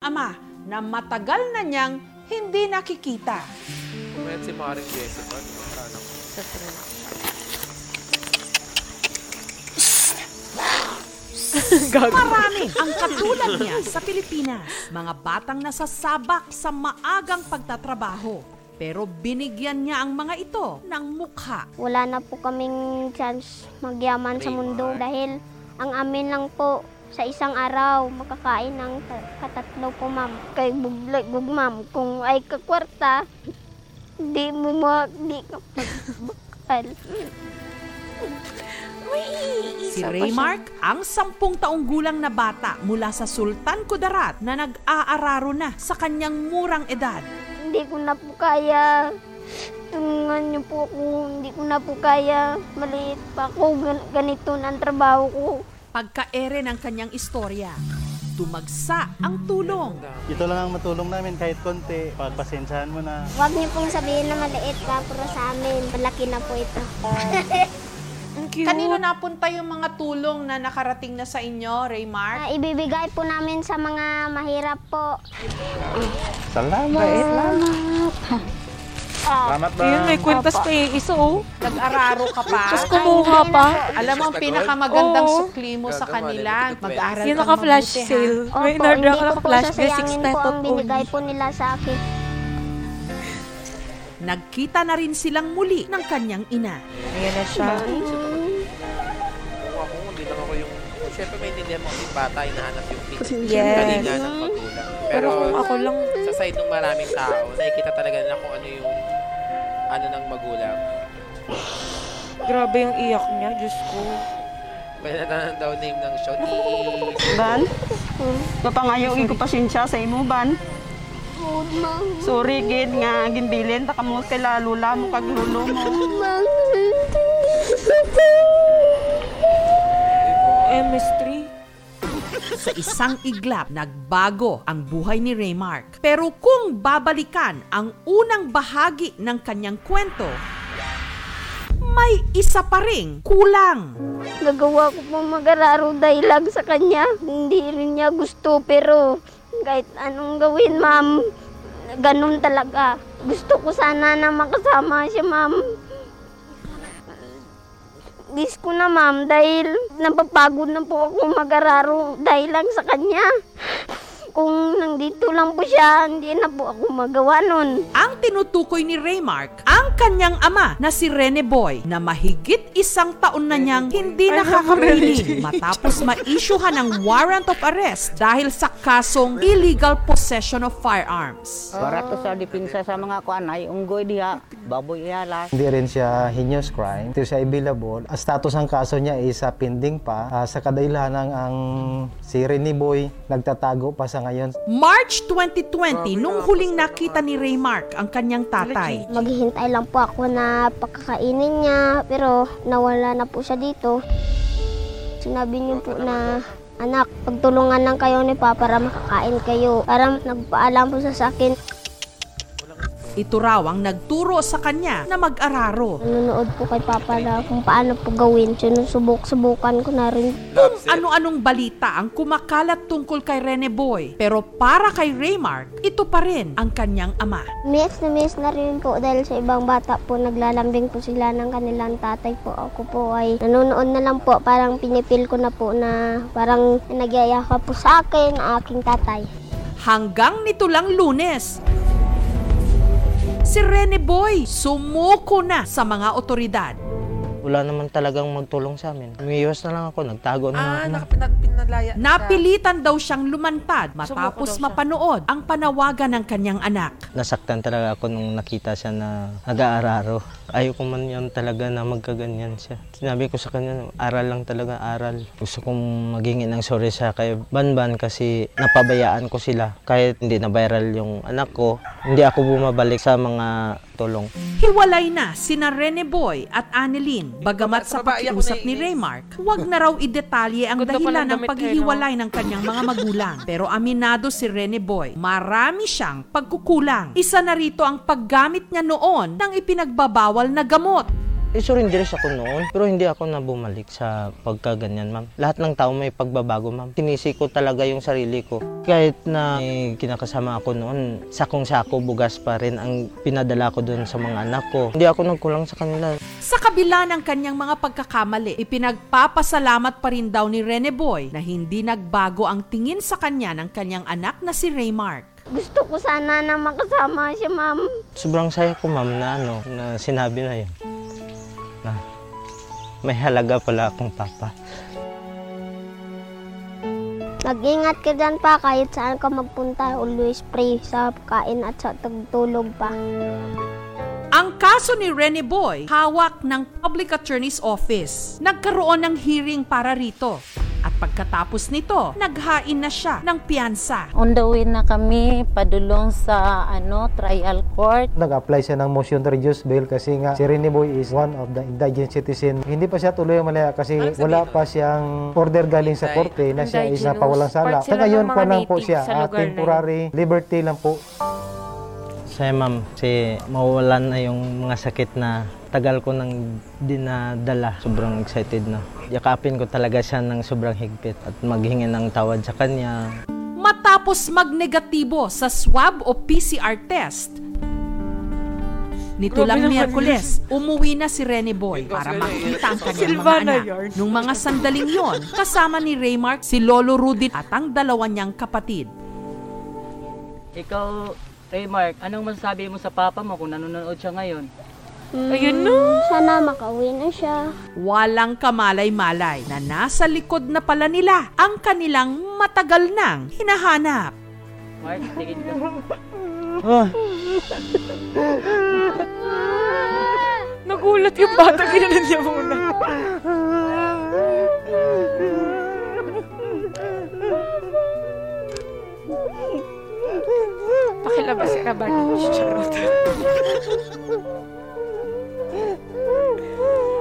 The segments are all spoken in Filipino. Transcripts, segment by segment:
ama na matagal na niyang hindi nakikita. Kumayat si Maring Jessica. Marami ang katulad niya sa Pilipinas. Mga batang nasasabak sa maagang pagtatrabaho. Pero binigyan niya ang mga ito ng mukha. Wala na po kaming chance magyaman sa mundo dahil ang amin lang po sa isang araw makakain ng ta- katatlo po ma'am. Kay buglag bug ma'am kung ay kakwarta di mo ma di ka pagbakal. Si Raymark, ang sampung taong gulang na bata mula sa Sultan Kudarat na nag-aararo na sa kanyang murang edad. Hindi ko na po kaya. Tulungan niyo po ako. Hindi ko na po kaya. Maliit pa ako. Gan- ganito na ang trabaho ko. Pagkaere ng kanyang istorya, dumagsa ang tulong. Ito lang ang matulong namin kahit konti. Pagpasensyahan mo na. Huwag niyo pong sabihin na maliit ka pero sa amin. Malaki na po ito. Kanino napunta yung mga tulong na nakarating na sa inyo, Raymark? Ah, ibibigay po namin sa mga mahirap po. Salamat! Ah, Salamat ba? Ayun, may kwintas pa yung isa, oh. Nag-araro ka pa? Tapos kumuha pa. Alam mo, ang pinakamagandang Oo. sukli mo sa kanila, mag-aaral Yung kang naka-flash mabuti, ha? sale. Opo, May in-order ako ko po naka-flash sale, 6 sasayangin po ang binigay po nila sa akin. Nagkita na rin silang muli ng kanyang ina. Ayan na siya. Kung ako, hindi lang ako yung... Siyempre may intindihan mo yung bata, hinahanap yung Yes. kalinga ng magulang. Pero Pero kung ako lang, sa side ng maraming tao, nakikita talaga nila kung ano yung ano ng magulang. grabe yung iyak niya, Diyos ko. May natanan daw name ng show ni... Ban? Papangayogin ko pasensya sa imo, Ban. Sorry, gid nga ginbilin ta kamo kay lula mo kag lulo mo. Ma'am. MS3. Sa isang iglap, nagbago ang buhay ni Raymark. Pero kung babalikan ang unang bahagi ng kanyang kwento, may isa pa ring kulang. Nagawa ko po mag-araro dahil lang sa kanya. Hindi rin niya gusto pero kahit anong gawin, ma'am, ganun talaga. Gusto ko sana na makasama siya, ma'am. Miss ko na, ma'am, dahil napapagod na po ako mag-araro dahil lang sa kanya. Kung nandito lang po siya, hindi na po ako magawa nun. Ang tinutukoy ni Raymark, ang kanyang ama na si Rene Boy na mahigit isang taon na niyang hindi nakakarinig matapos ma-issuehan ng warrant of arrest dahil sa kasong illegal possession of firearms. Para to sa dipinsa sa mga kuan ay unggoy diha, baboy ihala. Hindi rin siya heinous crime. Hindi siya available. Ang status ng kaso niya is uh, pending pa. Ah, sa kadahilanan ang si Rene Boy nagtatago pa sa ngayon. March 2020, nung huling nakita ni Raymark ang kanyang tatay, Maghihintay lang po ako na pakakainin niya, pero nawala na po siya dito. Sinabi niyo po na, anak, pagtulungan lang kayo ni Papa para makakain kayo. Para nagpaalam po sa akin. Ito raw ang nagturo sa kanya na mag-araro. Nanonood po kay Papa na kung paano po gawin. Sinusubok-subukan ko na rin. Kung ano-anong balita ang kumakalat tungkol kay Rene Boy, pero para kay Raymark, ito pa rin ang kanyang ama. Miss na miss na rin po dahil sa ibang bata po naglalambing po sila ng kanilang tatay po. Ako po ay nanonood na lang po. Parang pinipil ko na po na parang nagyayaka po sa akin aking tatay. Hanggang nito lang lunes, si Rene Boy sumuko na sa mga otoridad. Wala naman talagang magtulong sa amin. Umiiwas na lang ako, nagtago na lang Ah, ako. nakapinalaya. Napilitan daw siyang lumantad matapos mapanood ang panawagan ng kanyang anak. Nasaktan talaga ako nung nakita siya na nag-aararo. Ayoko man yan talaga na magkaganyan siya. Sinabi ko sa kanya, aral lang talaga, aral. Gusto kong maghingi ng sorry sa kay Banban kasi napabayaan ko sila. Kahit hindi na viral yung anak ko, hindi ako bumabalik sa mga tulong. Hiwalay na sina Rene Boy at Annalyn. Bagamat sa pakiusap ni. Raymark, huwag na raw idetalye ang dahilan ng paghihiwalay ng kanyang mga magulang. Pero aminado si Rene Boy, marami siyang pagkukulang. Isa na rito ang paggamit niya noon ng ipinagbabawal na gamot. Eh, surrender ako noon. Pero hindi ako na bumalik sa pagkaganyan, ma'am. Lahat ng tao may pagbabago, ma'am. Tinisi ko talaga yung sarili ko. Kahit na may kinakasama ako noon, sakong-sako, bugas pa rin ang pinadala ko doon sa mga anak ko. Hindi ako nagkulang sa kanila. Sa kabila ng kanyang mga pagkakamali, ipinagpapasalamat pa rin daw ni Rene Boy na hindi nagbago ang tingin sa kanya ng kanyang anak na si Raymark. Gusto ko sana na makasama siya, ma'am. Sobrang saya ko, ma'am, na ano, na sinabi na yun. Na may halaga pala akong papa. Mag-ingat ka dyan pa kahit saan ka magpunta. Always pray sa kain at sa tagtulog pa. Ang kaso ni Rene Boy, hawak ng Public Attorney's Office. Nagkaroon ng hearing para rito. At pagkatapos nito, naghain na siya ng piyansa. On the way na kami padulong sa ano trial court. Nag-apply siya ng motion to reduce bail kasi nga si Rene Boy is one of the indigent citizen. Hindi pa siya tuloy malaya kasi wala pa siyang order galing sa korte na siya is napawalang sala. Sa ngayon ng pa lang po siya, yun. temporary liberty lang po. Saya ma'am, kasi mawawalan na yung mga sakit na tagal ko nang dinadala. Sobrang excited na. Yakapin ko talaga siya ng sobrang higpit at maghingi ng tawad sa kanya. Matapos magnegatibo sa swab o PCR test, Nito lang Miyerkules, umuwi na si Rene Boy para makita ang kanyang mga Silvana anak. Nung mga sandaling yon, kasama ni Raymark si Lolo Rudy at ang dalawa niyang kapatid. Ikaw, Raymark, anong masasabi mo sa papa mo kung nanonood siya ngayon? Hmm, Ayun na. Sana makauwi na siya. Walang kamalay-malay na nasa likod na pala nila ang kanilang matagal nang hinahanap. Mark, tingin ka. Nagulat yung bata, ginanon niya muna. Pakilabas ka ba ni Charot?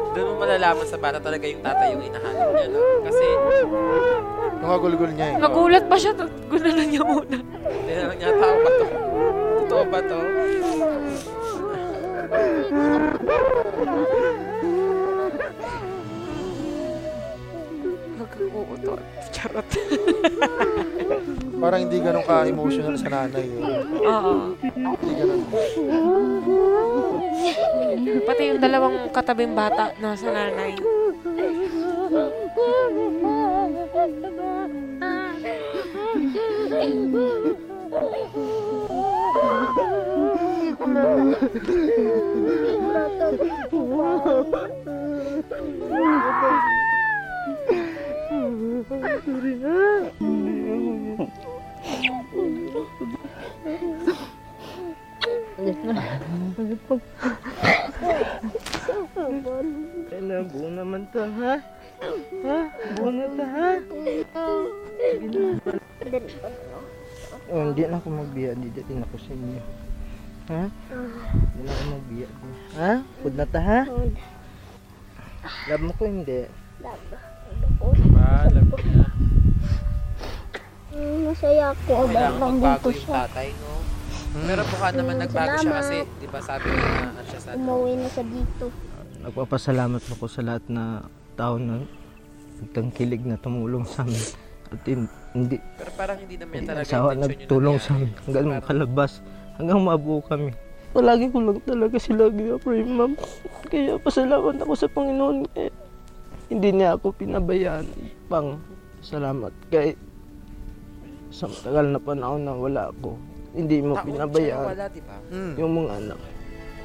Doon mo malalaman sa bata talaga yung tatay yung hinahanap niya, no? Kasi, Nakagulgul niya eh. Nagulat pa siya, ginanon niya muna. tinanong niya, tao ba to? Totoo ba to? Nagkakuuto. Charot. Parang hindi ganun ka-emotional sa nanay. Eh. Oo. Pati yung dalawang katabing bata nasa nanay. Kaya buo naman to, ha? Ha? Buo na to, ha? Oh, hindi na ako magbiya. Hindi din ako sa inyo. Ha? Hindi na ako magbiya. Ha? Food na ta, ha? Love mo ko hindi. Alam niya. Hmm, Masaya ako. Nandito magbago yung siya. tatay, no? Pero mukha naman nagbago siya kasi, di ba sabi niya na ano siya sa Umuwi na siya dito. Nagpapasalamat ako sa lahat na tao na nagtangkilig na tumulong sa amin. At hin- hindi, Pero parang hindi naman talaga asawa nagtulong sa amin hanggang makalabas. Hanggang mabuo kami. Palagi ko lang talaga sila gina-pray, ma'am. Kaya pasalamat ako sa Panginoon. Eh, hindi niya ako pinabayaan. Pang salamat. Kaya sa matagal na panahon na wala ako, hindi mo Taon pinabayaan nawala, di ba? yung mga anak.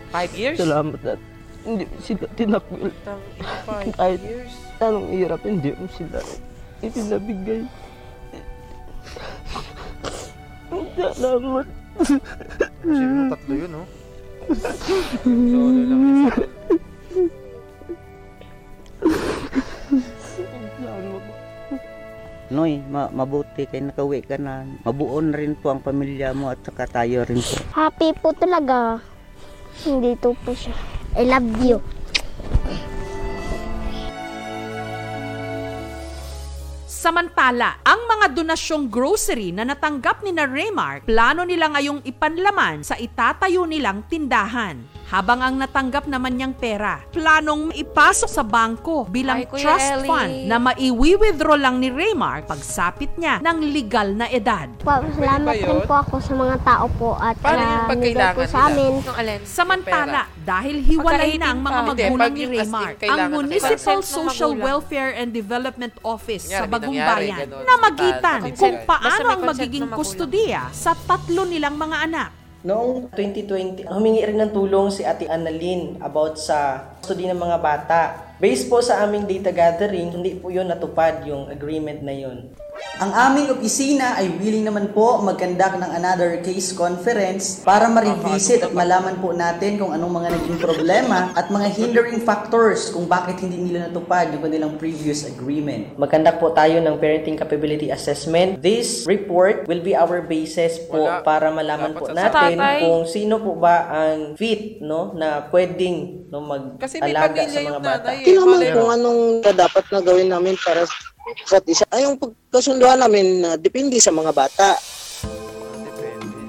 Five years? Salamat at hindi sila five Kahit years? anong hirap, hindi mo sila itinabigay. Salamat. Sino tatlo yun, no? Solo lang isa. Noy, ma- mabuti kay nakauwi ka na. Mabuon rin po ang pamilya mo at saka tayo rin po. Happy po talaga. Dito po siya. I love you. Samantala, ang mga donasyong grocery na natanggap ni na Raymark, plano nila ngayong ipanlaman sa itatayo nilang tindahan. Habang ang natanggap naman niyang pera, planong ipasok sa bangko bilang Ay, Kuya trust Ellie. fund na maiwi-withdraw lang ni Raymark pagsapit niya ng legal na edad. Po, salamat rin po ako sa mga tao po at Paano yung na pagkailangan po sa nila? amin. Nung alin? Samantala, dahil hiwalay na ang mga Pagka-18 pa. Hindi, magulang pag ni yung as in Raymar, ang kailangan Municipal consent ng Social magulang. Welfare and Development Office sa Bagong nangyari, Bayan ganun, na magitan kung paano may ang consent magiging ng magulang. kustudiya sa tatlo nilang mga anak. Noong 2020, humingi rin ng tulong si Ate Annalyn about sa study ng mga bata. Based po sa aming data gathering, hindi po yun natupad yung agreement na yun. Ang aming opisina ay willing naman po mag-conduct ng another case conference para ma-revisit at malaman po natin kung anong mga naging problema at mga hindering factors kung bakit hindi nila natupad yung kanilang previous agreement. Magkandak po tayo ng parenting capability assessment. This report will be our basis po Wala. para malaman Dapat po sa natin tatay. kung sino po ba ang fit no na pwedeng no Kasi may mag-alaga pamilya sa yung mga bata. nanay eh. Malay kung anong dapat na gawin namin para sa isa't isa. Ay, yung pagkasunduan namin na depende sa mga bata. Depende.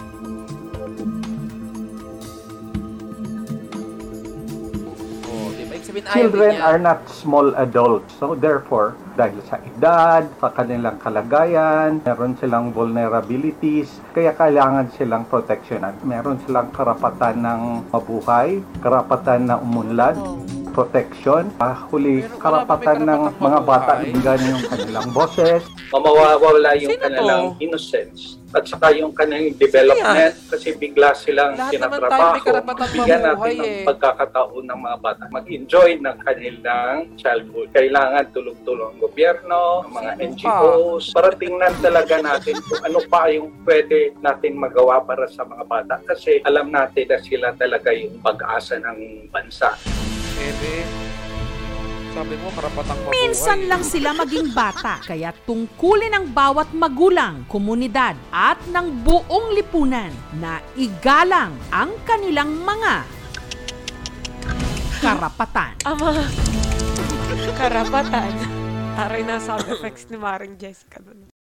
Oh, di ba? Ibig sabihin, Children niya. are not small adults. So therefore, dahil sa edad, sa kanilang kalagayan, meron silang vulnerabilities, kaya kailangan silang proteksyonan. Meron silang karapatan ng mabuhay, karapatan na umunlad, protection, ah, huli, Meron- wala pa may karapatan ng mga bata inggan yung kanilang boses, mamawawala yung Sino to? kanilang innocence at saka yung kanilang development kasi bigla silang Lahat tinatrabaho. Bigyan natin ng eh. pagkakataon ng mga bata mag-enjoy ng kanilang childhood. Kailangan tulong-tulong ang gobyerno, ang mga Sino NGOs, para tingnan talaga natin kung ano pa yung pwede natin magawa para sa mga bata kasi alam natin na sila talaga yung pag-asa ng bansa. Ebe. Sabi mo, karapatang mabuhay. Minsan lang sila maging bata, kaya tungkulin ng bawat magulang, komunidad at ng buong lipunan na igalang ang kanilang mga karapatan. Ama. Karapatan. Aray na sound effects ni Maring Jessica doon.